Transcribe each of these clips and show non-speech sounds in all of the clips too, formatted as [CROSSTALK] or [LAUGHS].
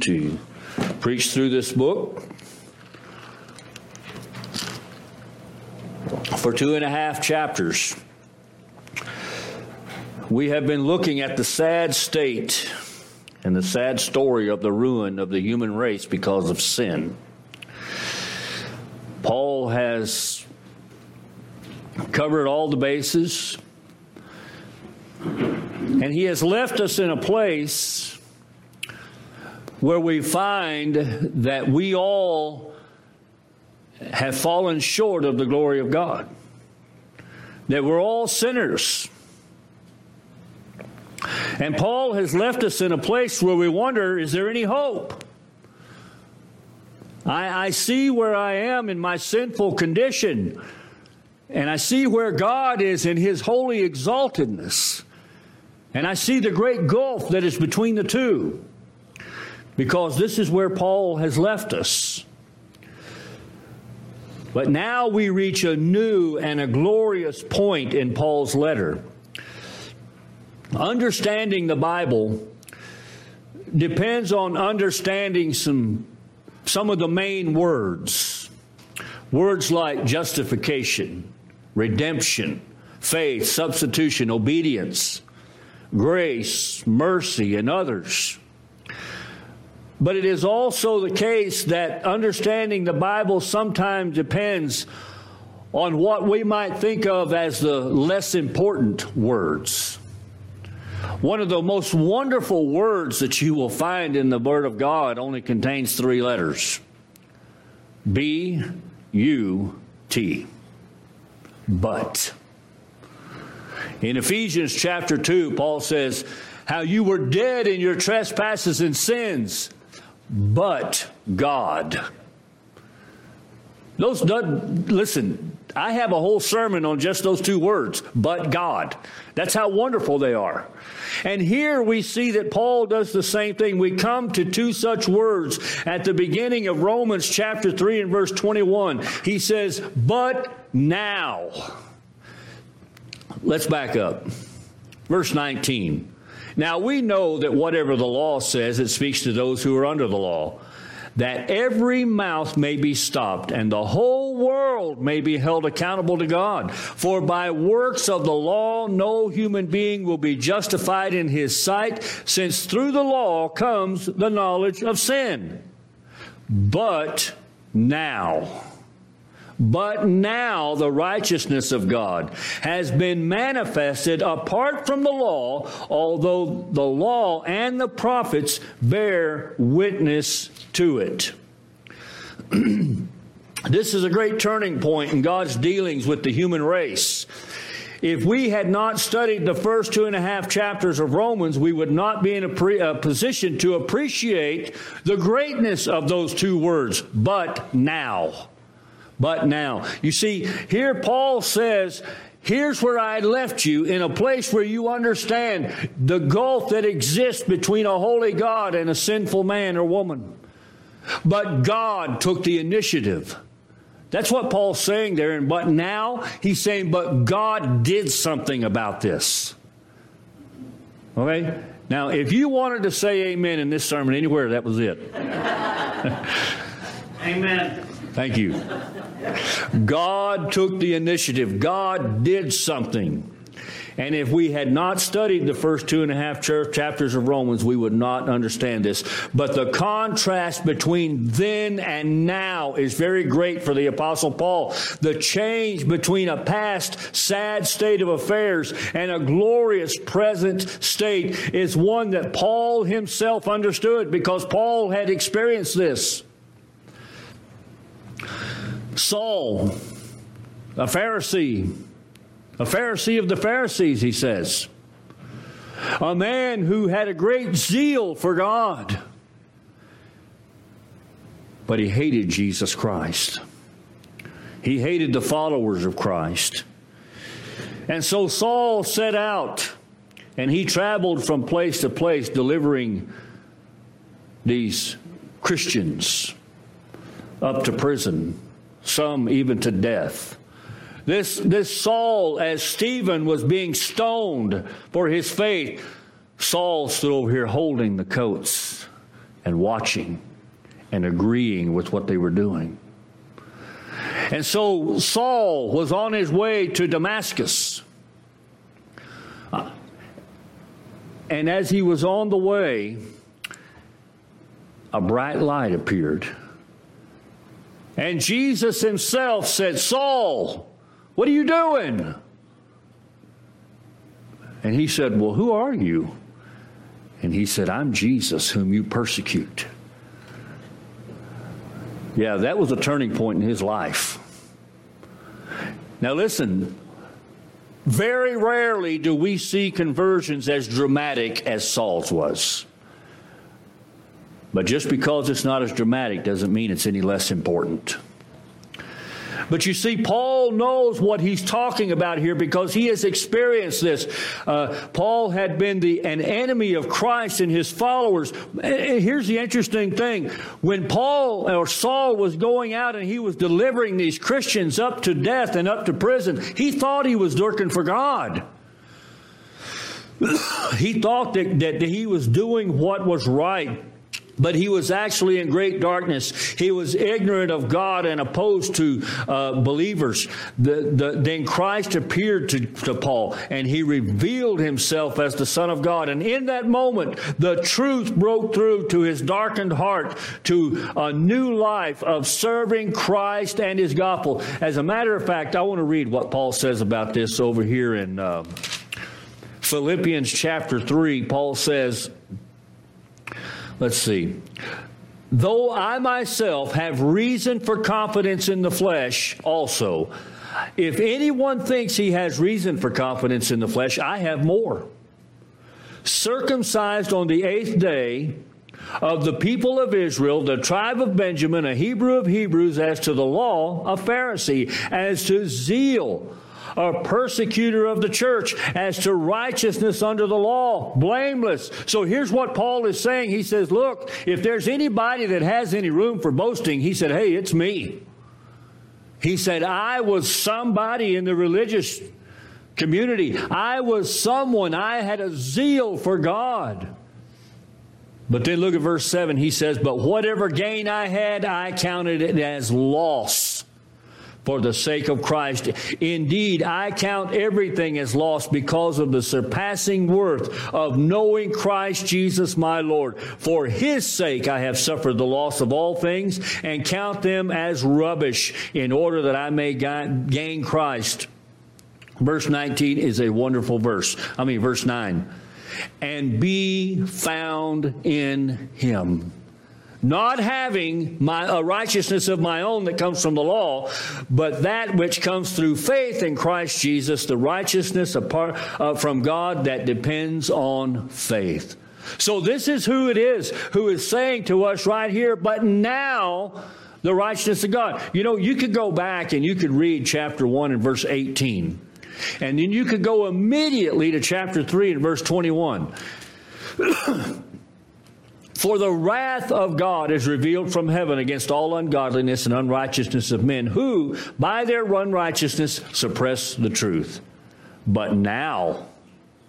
to preach through this book for two and a half chapters. We have been looking at the sad state and the sad story of the ruin of the human race because of sin. Paul has covered all the bases, and he has left us in a place where we find that we all have fallen short of the glory of God, that we're all sinners. And Paul has left us in a place where we wonder is there any hope? I, I, see where I am in my sinful condition, and I see where God is in his holy exaltedness, and I see the great gulf that is between the two because this is where Paul has left us. But now we reach a new and a glorious point in Paul's letter. Understanding the Bible depends on understanding some, some of the main words. Words like justification, redemption, faith, substitution, obedience, grace, mercy, and others. But it is also the case that understanding the Bible sometimes depends on what we might think of as the less important words. One of the most wonderful words that you will find in the Word of God only contains three letters B U T. But. In Ephesians chapter 2, Paul says, How you were dead in your trespasses and sins but God. Those, listen, I have a whole sermon on just those two words, but God. That's how wonderful they are. And here we see that Paul does the same thing. We come to two such words at the beginning of Romans chapter 3 and verse 21. He says, but now. Let's back up. Verse 19. Now we know that whatever the law says, it speaks to those who are under the law, that every mouth may be stopped and the whole world may be held accountable to God. For by works of the law, no human being will be justified in his sight, since through the law comes the knowledge of sin. But now, but now the righteousness of God has been manifested apart from the law, although the law and the prophets bear witness to it. [CLEARS THROAT] this is a great turning point in God's dealings with the human race. If we had not studied the first two and a half chapters of Romans, we would not be in a, pre- a position to appreciate the greatness of those two words, but now but now. You see, here Paul says, Here's where I left you in a place where you understand the gulf that exists between a holy God and a sinful man or woman. But God took the initiative. That's what Paul's saying there. And but now he's saying, but God did something about this. Okay? Now, if you wanted to say amen in this sermon anywhere, that was it. [LAUGHS] amen. Thank you. God took the initiative. God did something. And if we had not studied the first two and a half chapters of Romans, we would not understand this. But the contrast between then and now is very great for the Apostle Paul. The change between a past sad state of affairs and a glorious present state is one that Paul himself understood because Paul had experienced this. Saul, a Pharisee, a Pharisee of the Pharisees, he says, a man who had a great zeal for God, but he hated Jesus Christ. He hated the followers of Christ. And so Saul set out and he traveled from place to place delivering these Christians up to prison some even to death. This, this Saul, as Stephen was being stoned for his faith, Saul stood over here holding the coats and watching and agreeing with what they were doing. And so Saul was on his way to Damascus. And as he was on the way, a bright light appeared. And Jesus himself said, Saul, what are you doing? And he said, Well, who are you? And he said, I'm Jesus, whom you persecute. Yeah, that was a turning point in his life. Now, listen, very rarely do we see conversions as dramatic as Saul's was. But just because it's not as dramatic doesn't mean it's any less important. But you see, Paul knows what he's talking about here because he has experienced this. Uh, Paul had been the, an enemy of Christ and his followers. And here's the interesting thing when Paul or Saul was going out and he was delivering these Christians up to death and up to prison, he thought he was working for God. [COUGHS] he thought that, that he was doing what was right but he was actually in great darkness. He was ignorant of God and opposed to uh, believers. The, the, then Christ appeared to, to Paul and he revealed himself as the Son of God. And in that moment, the truth broke through to his darkened heart to a new life of serving Christ and his gospel. As a matter of fact, I want to read what Paul says about this over here in uh, Philippians chapter 3. Paul says, Let's see. Though I myself have reason for confidence in the flesh also, if anyone thinks he has reason for confidence in the flesh, I have more. Circumcised on the eighth day, of the people of Israel, the tribe of Benjamin, a Hebrew of Hebrews, as to the law, a Pharisee, as to zeal, a persecutor of the church, as to righteousness under the law, blameless. So here's what Paul is saying. He says, Look, if there's anybody that has any room for boasting, he said, Hey, it's me. He said, I was somebody in the religious community. I was someone. I had a zeal for God. But then look at verse 7. He says, But whatever gain I had, I counted it as loss for the sake of Christ. Indeed, I count everything as lost because of the surpassing worth of knowing Christ Jesus my Lord. For his sake I have suffered the loss of all things and count them as rubbish in order that I may gain Christ. Verse 19 is a wonderful verse. I mean, verse 9. And be found in him not having my, a righteousness of my own that comes from the law, but that which comes through faith in Christ Jesus, the righteousness apart, uh, from God that depends on faith. So this is who it is who is saying to us right here, but now the righteousness of God. You know, you could go back and you could read chapter 1 and verse 18. And then you could go immediately to chapter 3 and verse 21. [CLEARS THROAT] For the wrath of God is revealed from heaven against all ungodliness and unrighteousness of men who, by their unrighteousness, suppress the truth. But now,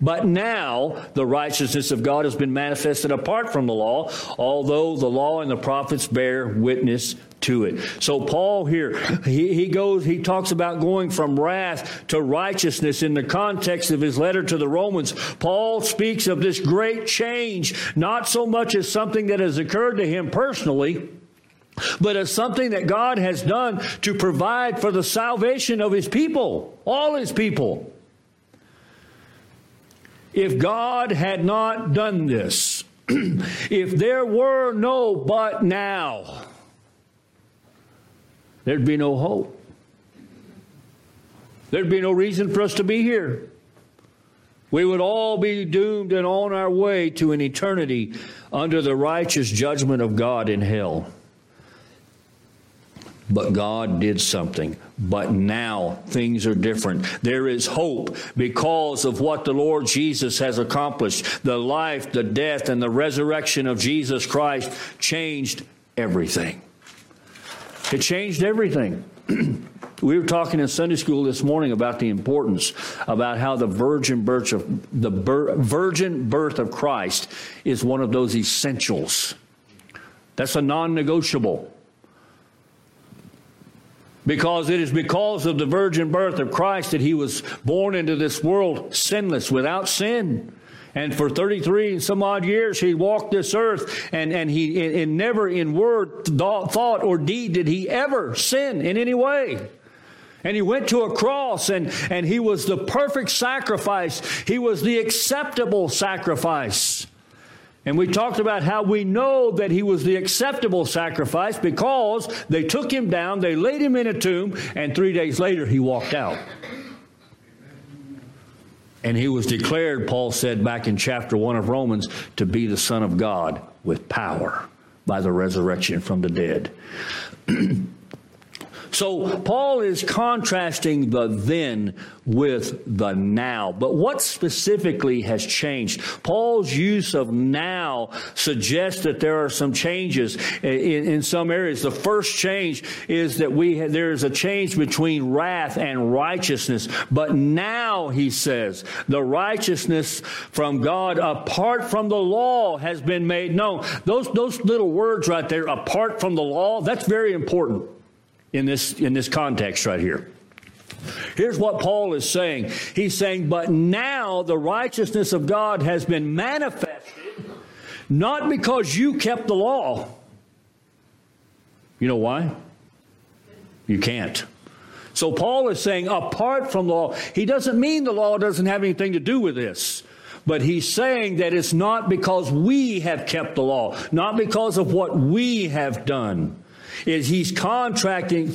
but now the righteousness of God has been manifested apart from the law, although the law and the prophets bear witness to it. So Paul here, he, he goes, he talks about going from wrath to righteousness in the context of his letter to the Romans. Paul speaks of this great change, not so much as something that has occurred to him personally, but as something that God has done to provide for the salvation of his people, all his people. If God had not done this, [CLEARS THROAT] if there were no but now, there'd be no hope. There'd be no reason for us to be here. We would all be doomed and on our way to an eternity under the righteous judgment of God in hell. But God did something. But now things are different. There is hope because of what the Lord Jesus has accomplished. The life, the death, and the resurrection of Jesus Christ changed everything. It changed everything. [CLEARS THROAT] we were talking in Sunday school this morning about the importance about how the virgin birth of the virgin birth of Christ is one of those essentials That's a non negotiable. Because it is because of the virgin birth of Christ that he was born into this world sinless, without sin. And for 33 and some odd years, he walked this earth, and, and he and never in word, thought, or deed did he ever sin in any way. And he went to a cross, and, and he was the perfect sacrifice. He was the acceptable sacrifice. And we talked about how we know that he was the acceptable sacrifice because they took him down, they laid him in a tomb, and three days later he walked out. And he was declared, Paul said back in chapter 1 of Romans, to be the Son of God with power by the resurrection from the dead. [CLEARS THROAT] So Paul is contrasting the then with the now. But what specifically has changed? Paul's use of now suggests that there are some changes in, in some areas. The first change is that we there is a change between wrath and righteousness. But now, he says, the righteousness from God apart from the law has been made known. Those, those little words right there, apart from the law, that's very important in this, in this context right here. Here's what Paul is saying. He's saying, But now the righteousness of God has been manifested, not because you kept the law. You know why? You can't. So Paul is saying, apart from law, he doesn't mean the law doesn't have anything to do with this. But he's saying that it's not because we have kept the law, not because of what we have done is he's contracting,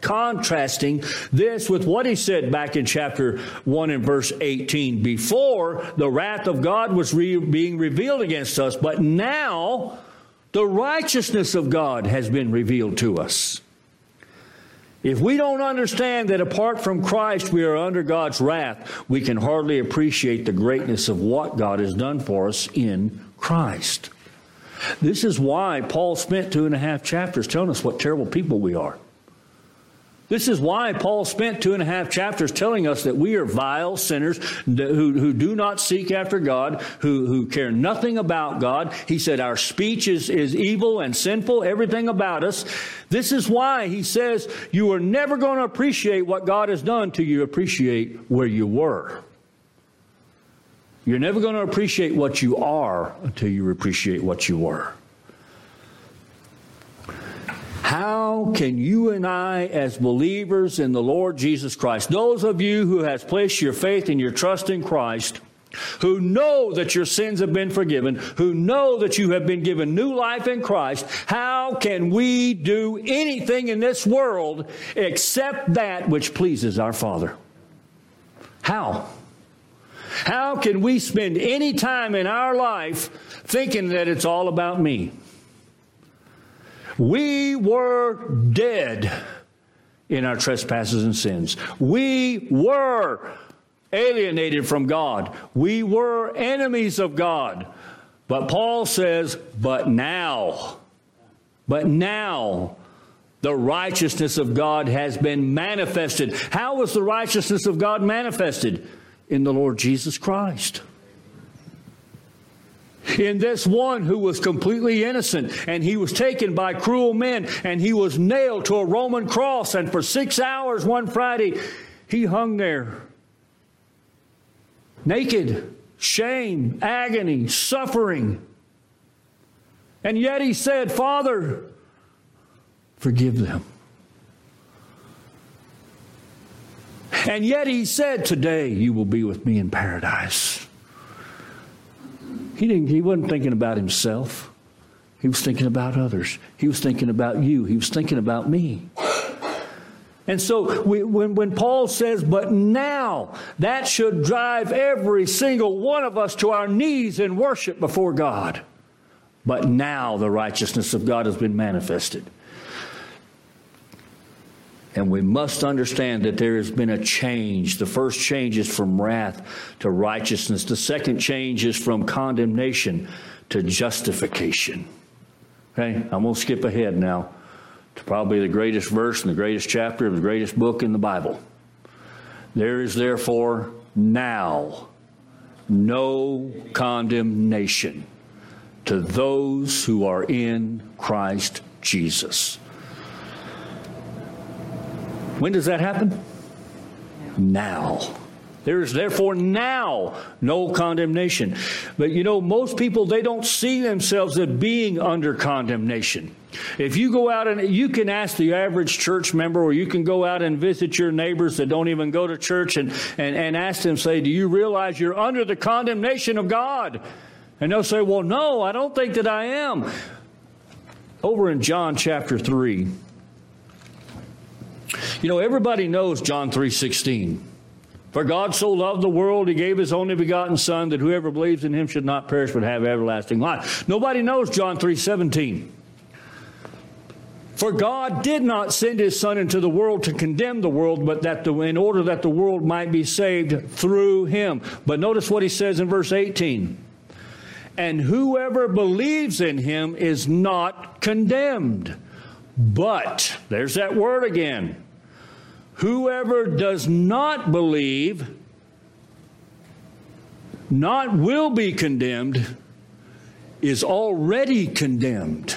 contrasting this with what he said back in chapter 1 and verse 18. Before, the wrath of God was re- being revealed against us, but now the righteousness of God has been revealed to us. If we don't understand that apart from Christ we are under God's wrath, we can hardly appreciate the greatness of what God has done for us in Christ. This is why Paul spent two and a half chapters telling us what terrible people we are. This is why Paul spent two and a half chapters telling us that we are vile sinners who, who do not seek after God, who, who care nothing about God. He said our speech is, is evil and sinful, everything about us. This is why he says you are never going to appreciate what God has done till you appreciate where you were. You're never going to appreciate what you are until you appreciate what you were. How can you and I, as believers in the Lord Jesus Christ, those of you who has placed your faith and your trust in Christ, who know that your sins have been forgiven, who know that you have been given new life in Christ, how can we do anything in this world except that which pleases our Father? How? How can we spend any time in our life thinking that it's all about me? We were dead in our trespasses and sins. We were alienated from God. We were enemies of God. But Paul says, but now, but now, the righteousness of God has been manifested. How was the righteousness of God manifested? In the Lord Jesus Christ. In this one who was completely innocent, and he was taken by cruel men, and he was nailed to a Roman cross, and for six hours one Friday, he hung there. Naked, shame, agony, suffering. And yet he said, Father, forgive them. And yet he said, Today you will be with me in paradise. He, didn't, he wasn't thinking about himself. He was thinking about others. He was thinking about you. He was thinking about me. And so we, when, when Paul says, but now, that should drive every single one of us to our knees in worship before God. But now the righteousness of God has been manifested. And we must understand that there has been a change. The first change is from wrath to righteousness, the second change is from condemnation to justification. Okay, I'm going to skip ahead now to probably the greatest verse in the greatest chapter of the greatest book in the Bible. There is therefore now no condemnation to those who are in Christ Jesus. When does that happen? Now. There is therefore now no condemnation. But you know, most people, they don't see themselves as being under condemnation. If you go out and you can ask the average church member, or you can go out and visit your neighbors that don't even go to church and, and, and ask them, say, Do you realize you're under the condemnation of God? And they'll say, Well, no, I don't think that I am. Over in John chapter 3, you know, everybody knows John 3:16. For God so loved the world, he gave his only begotten Son, that whoever believes in him should not perish but have everlasting life. Nobody knows John 3:17. For God did not send his Son into the world to condemn the world, but that the, in order that the world might be saved through him. But notice what he says in verse 18. And whoever believes in him is not condemned. But, there's that word again Whoever does not believe not will be condemned is already condemned.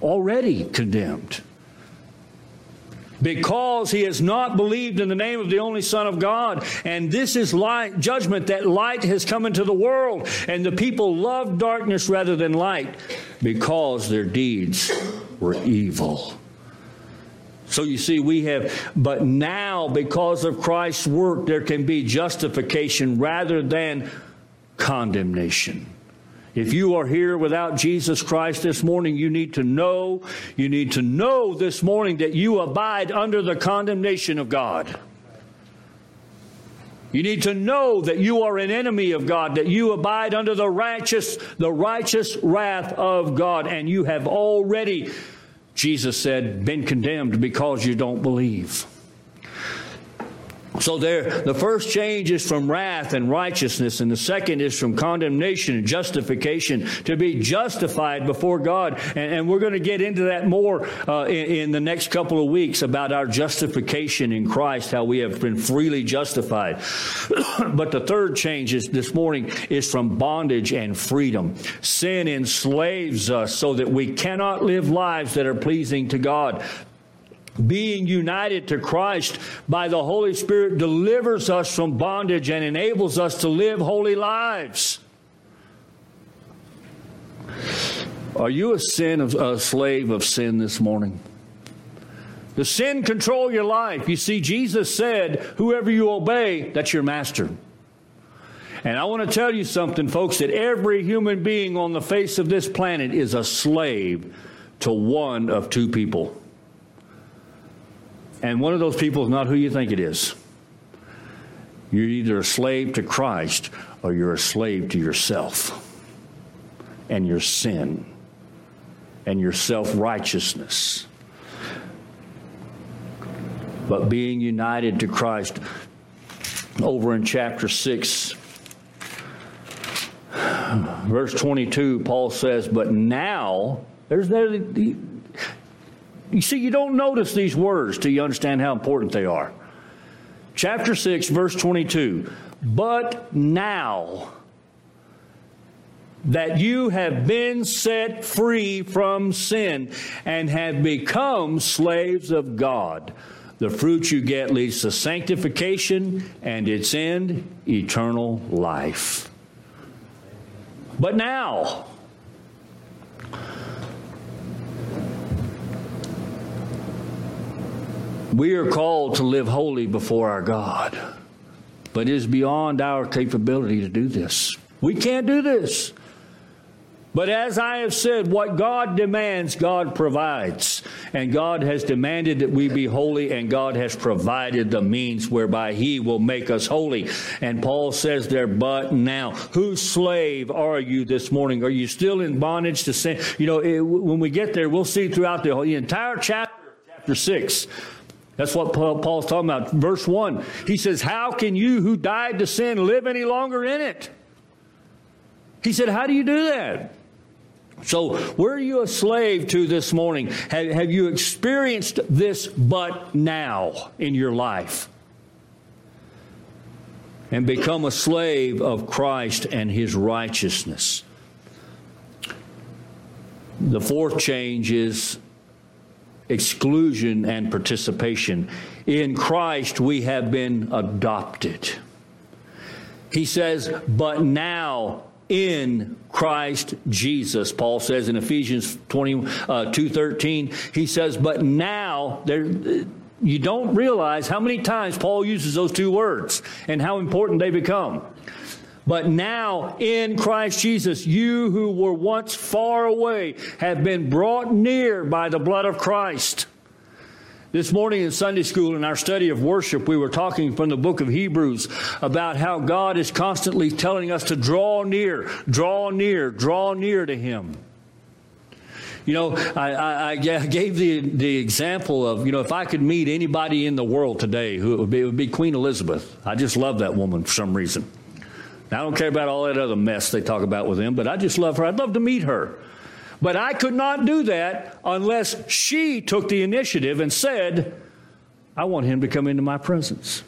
Already condemned. Because he has not believed in the name of the only Son of God. And this is light, judgment that light has come into the world. And the people love darkness rather than light because their deeds were evil. So you see, we have, but now because of Christ's work, there can be justification rather than condemnation. If you are here without Jesus Christ this morning, you need to know, you need to know this morning that you abide under the condemnation of God. You need to know that you are an enemy of God, that you abide under the righteous, the righteous wrath of God, and you have already Jesus said, been condemned because you don't believe. So there, the first change is from wrath and righteousness, and the second is from condemnation and justification to be justified before God. And, and we're going to get into that more uh, in, in, the next couple of weeks about our justification in Christ, how we have been freely justified. [CLEARS THROAT] but the third change is this morning is from bondage and freedom. Sin enslaves us so that we cannot live lives that are pleasing to God being united to Christ by the Holy Spirit delivers us from bondage and enables us to live holy lives. Are you a sin of a slave of sin this morning? Does sin control your life? You see, Jesus said, Whoever you obey, that's your master. And I want to tell you something, folks, that every human being on the face of this planet is a slave to one of two people. And one of those people is not who you think it is. You're either a slave to Christ or you're a slave to yourself and your sin and your self righteousness. But being united to Christ, over in chapter 6, verse 22, Paul says, But now, there's there, you see, you don't notice these words till you understand how important they are. Chapter 6, verse 22. But now that you have been set free from sin and have become slaves of God, the fruit you get leads to sanctification and its end, eternal life. But now, We are called to live holy before our God, but it is beyond our capability to do this. We can't do this. But as I have said, what God demands, God provides. And God has demanded that we be holy, and God has provided the means whereby He will make us holy. And Paul says there, but now, whose slave are you this morning? Are you still in bondage to sin? You know, it, when we get there, we'll see throughout the, the entire chapter, chapter 6, that's what Paul's talking about. Verse 1, he says, How can you who died to sin live any longer in it? He said, How do you do that? So, where are you a slave to this morning? Have, have you experienced this but now in your life? And become a slave of Christ and his righteousness. The fourth change is exclusion and participation. In Christ, we have been adopted. He says, but now in Christ Jesus. Paul says in Ephesians 20, uh, 2.13, he says, but now, there, you don't realize how many times Paul uses those two words and how important they become. But now in Christ Jesus, you who were once far away have been brought near by the blood of Christ. This morning in Sunday school, in our study of worship, we were talking from the book of Hebrews about how God is constantly telling us to draw near, draw near, draw near to Him. You know, I, I, I, gave the, the example of, you know, if I could meet anybody in the world today, who it would be, it would be Queen Elizabeth. I just love that woman for some reason. I don't care about all that other mess they talk about with him, but I just love her. I'd love to meet her. But I could not do that unless she took the initiative and said, I want him to come into my presence.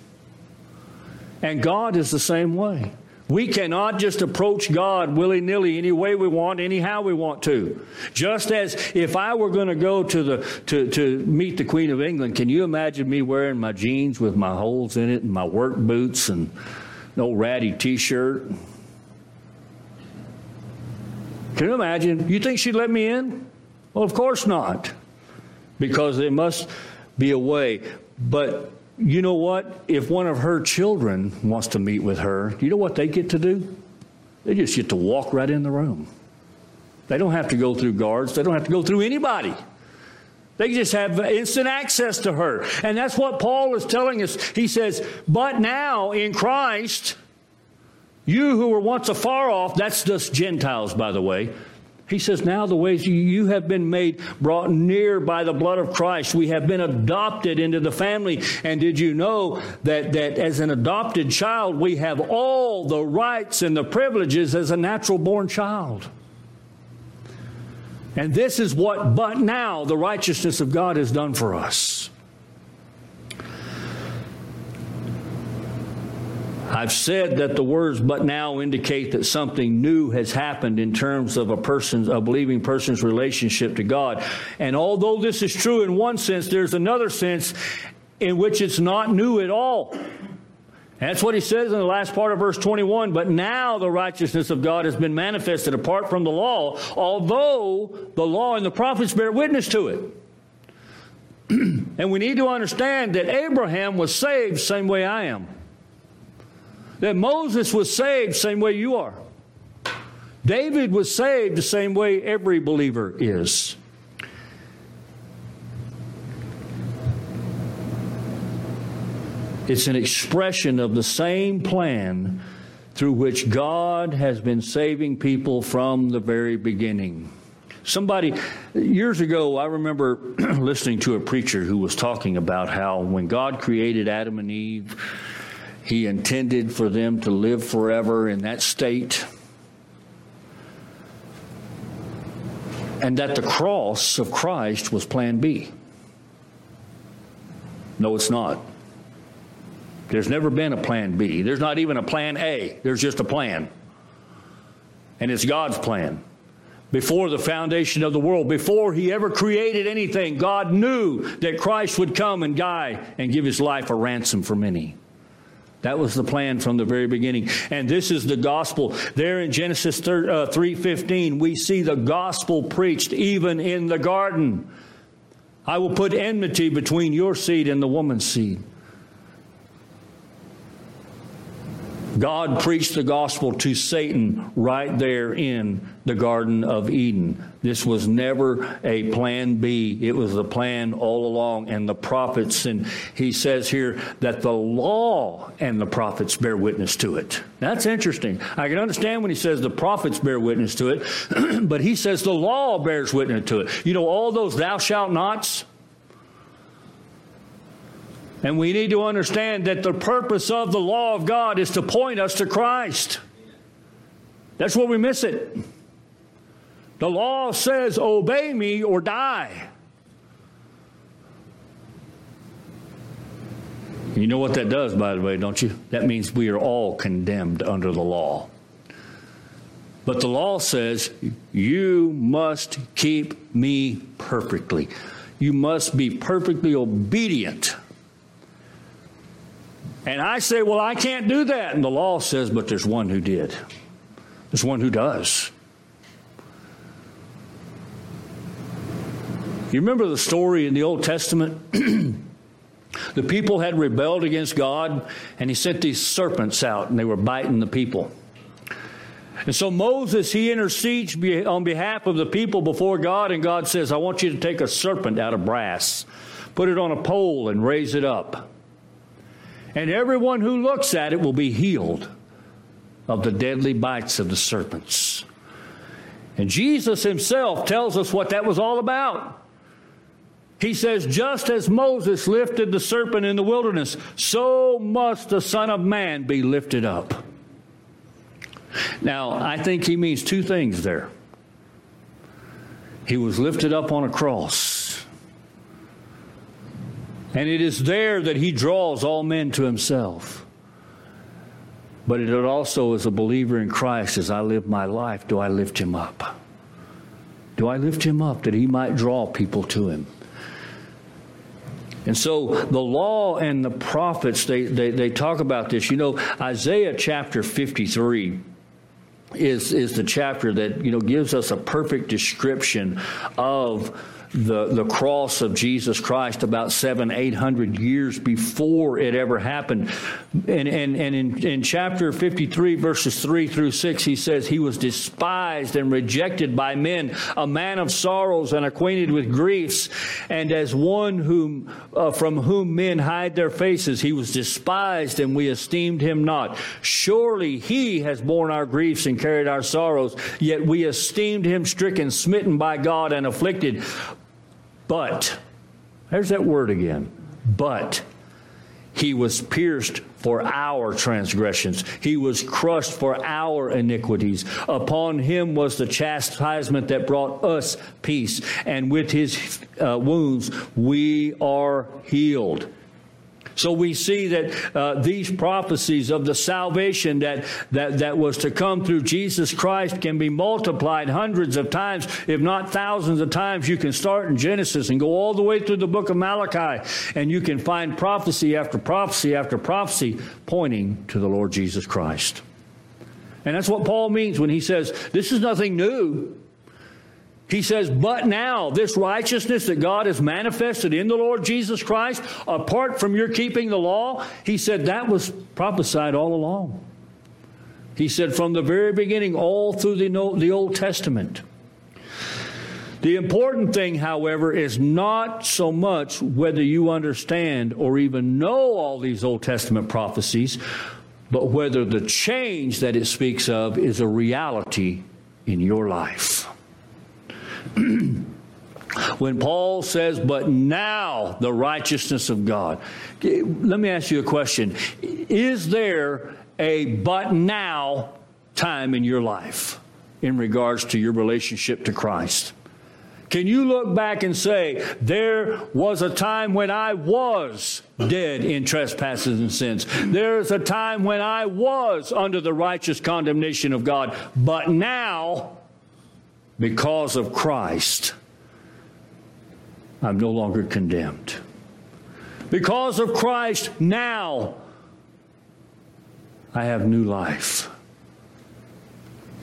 And God is the same way. We cannot just approach God willy nilly any way we want, anyhow we want to. Just as if I were going to go to the to, to meet the Queen of England, can you imagine me wearing my jeans with my holes in it and my work boots and old ratty T-shirt? Can you imagine? You think she'd let me in? Well, of course not, because there must be a way. But you know what? If one of her children wants to meet with her, you know what they get to do? They just get to walk right in the room. They don't have to go through guards, they don't have to go through anybody. They just have instant access to her. And that's what Paul is telling us. He says, But now in Christ, you who were once afar off, that's just Gentiles, by the way. He says, Now the ways you have been made, brought near by the blood of Christ. We have been adopted into the family. And did you know that, that as an adopted child, we have all the rights and the privileges as a natural born child? And this is what, but now, the righteousness of God has done for us. I've said that the words but now indicate that something new has happened in terms of a person's, a believing person's relationship to God. And although this is true in one sense, there's another sense in which it's not new at all. That's what he says in the last part of verse 21. But now the righteousness of God has been manifested apart from the law, although the law and the prophets bear witness to it. [CLEARS THROAT] and we need to understand that Abraham was saved same way I am that Moses was saved same way you are. David was saved the same way every believer is. It's an expression of the same plan through which God has been saving people from the very beginning. Somebody, years ago, I remember [CLEARS THROAT] listening to a preacher who was talking about how when God created Adam and Eve, he intended for them to live forever in that state. And that the cross of Christ was plan B. No, it's not. There's never been a plan B. There's not even a plan A. There's just a plan. And it's God's plan. Before the foundation of the world, before He ever created anything, God knew that Christ would come and die and give His life a ransom for many. That was the plan from the very beginning. And this is the gospel. There in Genesis 3:15, uh, we see the gospel preached even in the garden. I will put enmity between your seed and the woman's seed. God preached the gospel to Satan right there in the Garden of Eden. This was never a plan B. It was the plan all along. And the prophets, and he says here that the law and the prophets bear witness to it. That's interesting. I can understand when he says the prophets bear witness to it, [CLEARS THROAT] but he says the law bears witness to it. You know, all those thou shalt nots, and we need to understand that the purpose of the law of God is to point us to Christ. That's where we miss it. The law says, obey me or die. You know what that does, by the way, don't you? That means we are all condemned under the law. But the law says you must keep me perfectly. You must be perfectly obedient. And I say, well, I can't do that. And the law says, but there's one who did. There's one who does. You remember the story in the Old Testament? [CLEARS THROAT] the people had rebelled against God, and He sent these serpents out, and they were biting the people. And so Moses, he intercedes on behalf of the people before God, and God says, I want you to take a serpent out of brass, put it on a pole, and raise it up. And everyone who looks at it will be healed of the deadly bites of the serpents. And Jesus himself tells us what that was all about. He says, just as Moses lifted the serpent in the wilderness, so must the Son of Man be lifted up. Now, I think he means two things there. He was lifted up on a cross. And it is there that he draws all men to himself. But it also, as a believer in Christ, as I live my life, do I lift him up? Do I lift him up that he might draw people to him? And so the law and the prophets, they, they, they talk about this. You know, Isaiah chapter 53 is, is the chapter that, you know, gives us a perfect description of the, the cross of Jesus Christ about seven, eight hundred years before it ever happened. And, and, and in, in chapter 53, verses 3 through 6, he says, He was despised and rejected by men, a man of sorrows and acquainted with griefs. And as one whom, uh, from whom men hide their faces, he was despised and we esteemed him not. Surely he has borne our griefs and carried our sorrows, yet we esteemed him stricken, smitten by God, and afflicted. But, there's that word again. But he was pierced for our transgressions. He was crushed for our iniquities. Upon him was the chastisement that brought us peace. And with his uh, wounds, we are healed. So we see that uh, these prophecies of the salvation that, that, that was to come through Jesus Christ can be multiplied hundreds of times, if not thousands of times. You can start in Genesis and go all the way through the book of Malachi, and you can find prophecy after prophecy after prophecy pointing to the Lord Jesus Christ. And that's what Paul means when he says, This is nothing new. He says, But now, this righteousness that God has manifested in the Lord Jesus Christ, apart from your keeping the law, he said that was prophesied all along. He said from the very beginning, all through the, Old Testament. The important thing, however, is not so much whether you understand or even know all these Old Testament prophecies, but whether the change that it speaks of is a reality in your life. [CLEARS THROAT] when Paul says, but now the righteousness of God. Let me ask you a question. Is there a but now time in your life in regards to your relationship to Christ? Can you look back and say, there was a time when I was dead in trespasses and sins? There is a time when I was under the righteous condemnation of God, but now because of Christ, I'm no longer condemned. Because of Christ, now I have new life.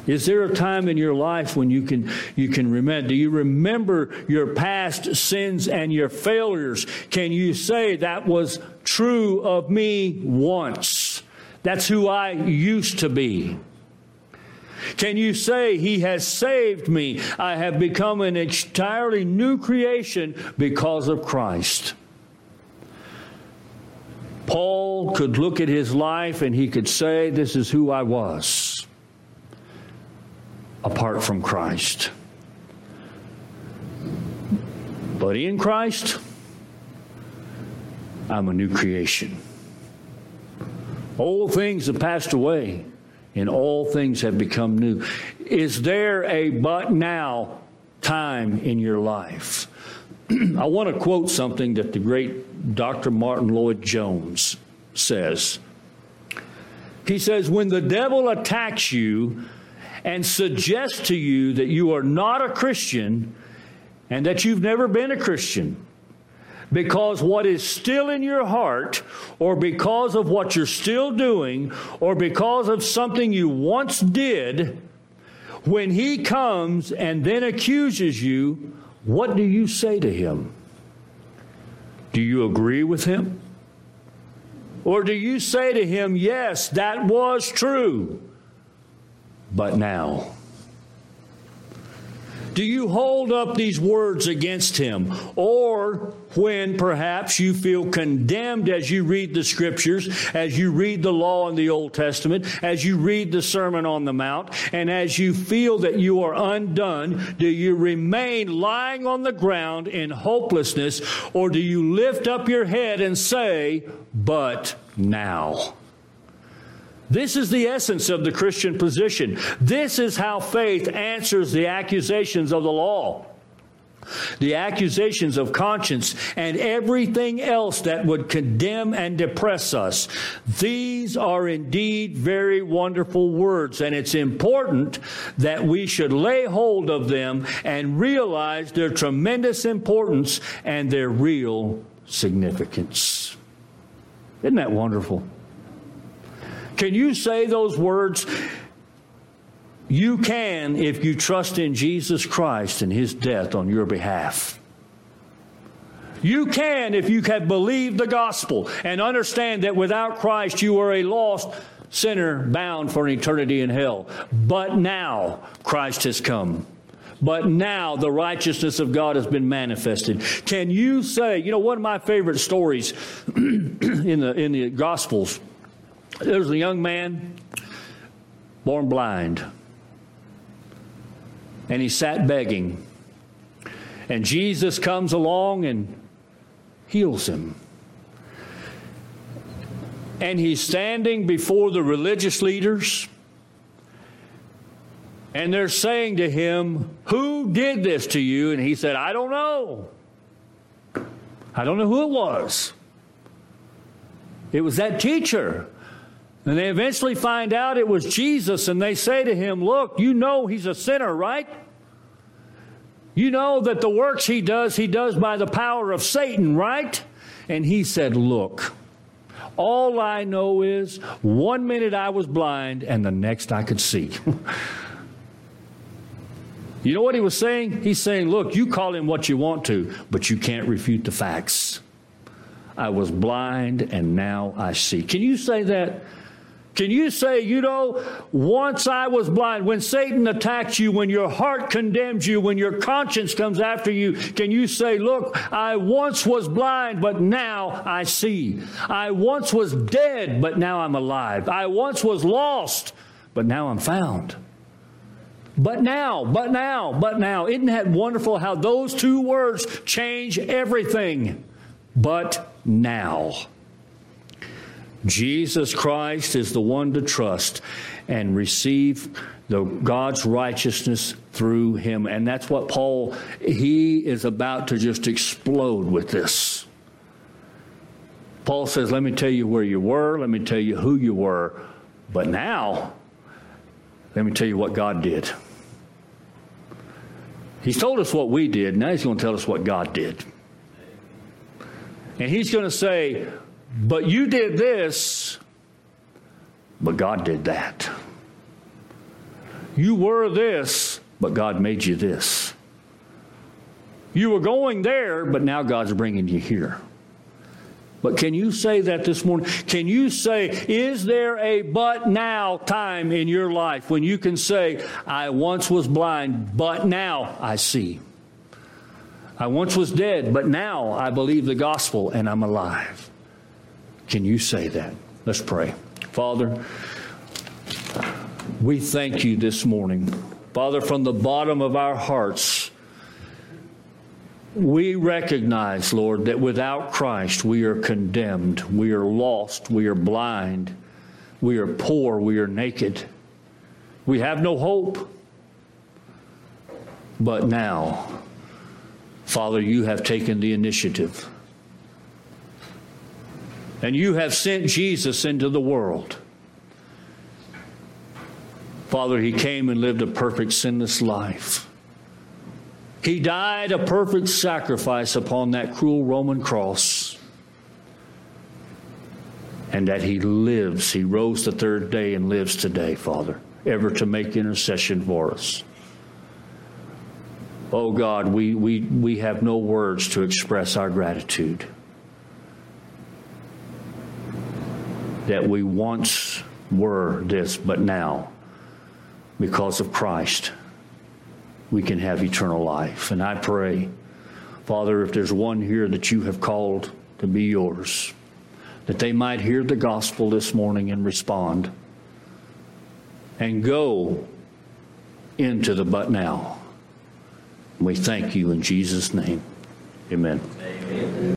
Is there a time in your life when you can you can remember? Do you remember your past sins and your failures? Can you say that was true of me once? That's who I used to be. Can you say, He has saved me? I have become an entirely new creation because of Christ. Paul could look at his life and he could say, This is who I was apart from Christ. But in Christ, I'm a new creation. Old things have passed away and all things have become new. Is there a but now time in your life? [CLEARS THROAT] I want to quote something that the great Dr. Martyn Lloyd-Jones says. He says, When the devil attacks you and suggests to you that you are not a Christian and that you've never been a Christian because what is still in your heart, or because of what you're still doing, or because of something you once did, when he comes and then accuses you, what do you say to him? Do you agree with him? Or do you say to him, Yes, that was true, but now? Do you hold up these words against him? Or when perhaps you feel condemned as you read the scriptures, as you read the law in the Old Testament, as you read the Sermon on the Mount, and as you feel that you are undone, do you remain lying on the ground in hopelessness, or do you lift up your head and say, But now? This is the essence of the Christian position. This is how faith answers the accusations of the law, the accusations of conscience, and everything else that would condemn and depress us. These are indeed very wonderful words, and it's important that we should lay hold of them and realize their tremendous importance and their real significance. Isn't that wonderful? Can you say those words? You can if you trust in Jesus Christ and his death on your behalf. You can if you have believed the gospel and understand that without Christ you are a lost sinner bound for an eternity in hell. But now Christ has come. But now the righteousness of God has been manifested. Can you say, you know, one of my favorite stories [CLEARS THROAT] in the in the gospels there was a young man born blind, and he sat begging. And Jesus comes along and heals him. And he's standing before the religious leaders, and they're saying to him, Who did this to you? And he said, I don't know. I don't know who it was. It was that teacher and they eventually find out it was Jesus, and they say to him, Look, you know he's a sinner, right? You know that the works he does, he does by the power of Satan, right? And he said, Look, all I know is one minute I was blind, and the next I could see. [LAUGHS] you know what he was saying? He's saying, Look, you call him what you want to, but you can't refute the facts. I was blind, and now I see. Can you say that? Can you say, you know, once I was blind, when Satan attacks you, when your heart condemns you, when your conscience comes after you, can you say, look, I once was blind, but now I see. I once was dead, but now I'm alive. I once was lost, but now I'm found. But now, but now, but now. Isn't that wonderful how those two words change everything? But now. Jesus Christ is the one to trust and receive the God's righteousness through him. And that's what Paul he is about to just explode with this. Paul says, "Let me tell you where you were, let me tell you who you were, but now let me tell you what God did." He's told us what we did. Now he's going to tell us what God did. And he's going to say, but you did this, but God did that. You were this, but God made you this. You were going there, but now God's bringing you here. But can you say that this morning? Can you say, is there a but now time in your life when you can say, I once was blind, but now I see? I once was dead, but now I believe the gospel and I'm alive. Can you say that? Let's pray. Father, we thank you this morning. Father, from the bottom of our hearts, we recognize, Lord, that without Christ we are condemned, we are lost, we are blind, we are poor, we are naked. We have no hope. But now, Father, you have taken the initiative and you have sent Jesus into the world. Father, he came and lived a perfect, sinless life. He died a perfect sacrifice upon that cruel Roman cross. And that he lives, he rose the third day and lives today, Father, ever to make intercession for us. Oh God, we, we, we have no words to express our gratitude. That we once were this, but now, because of Christ, we can have eternal life. And I pray, Father, if there's one here that you have called to be yours, that they might hear the gospel this morning and respond and go into the but now. We thank you in Jesus' name. Amen. Amen.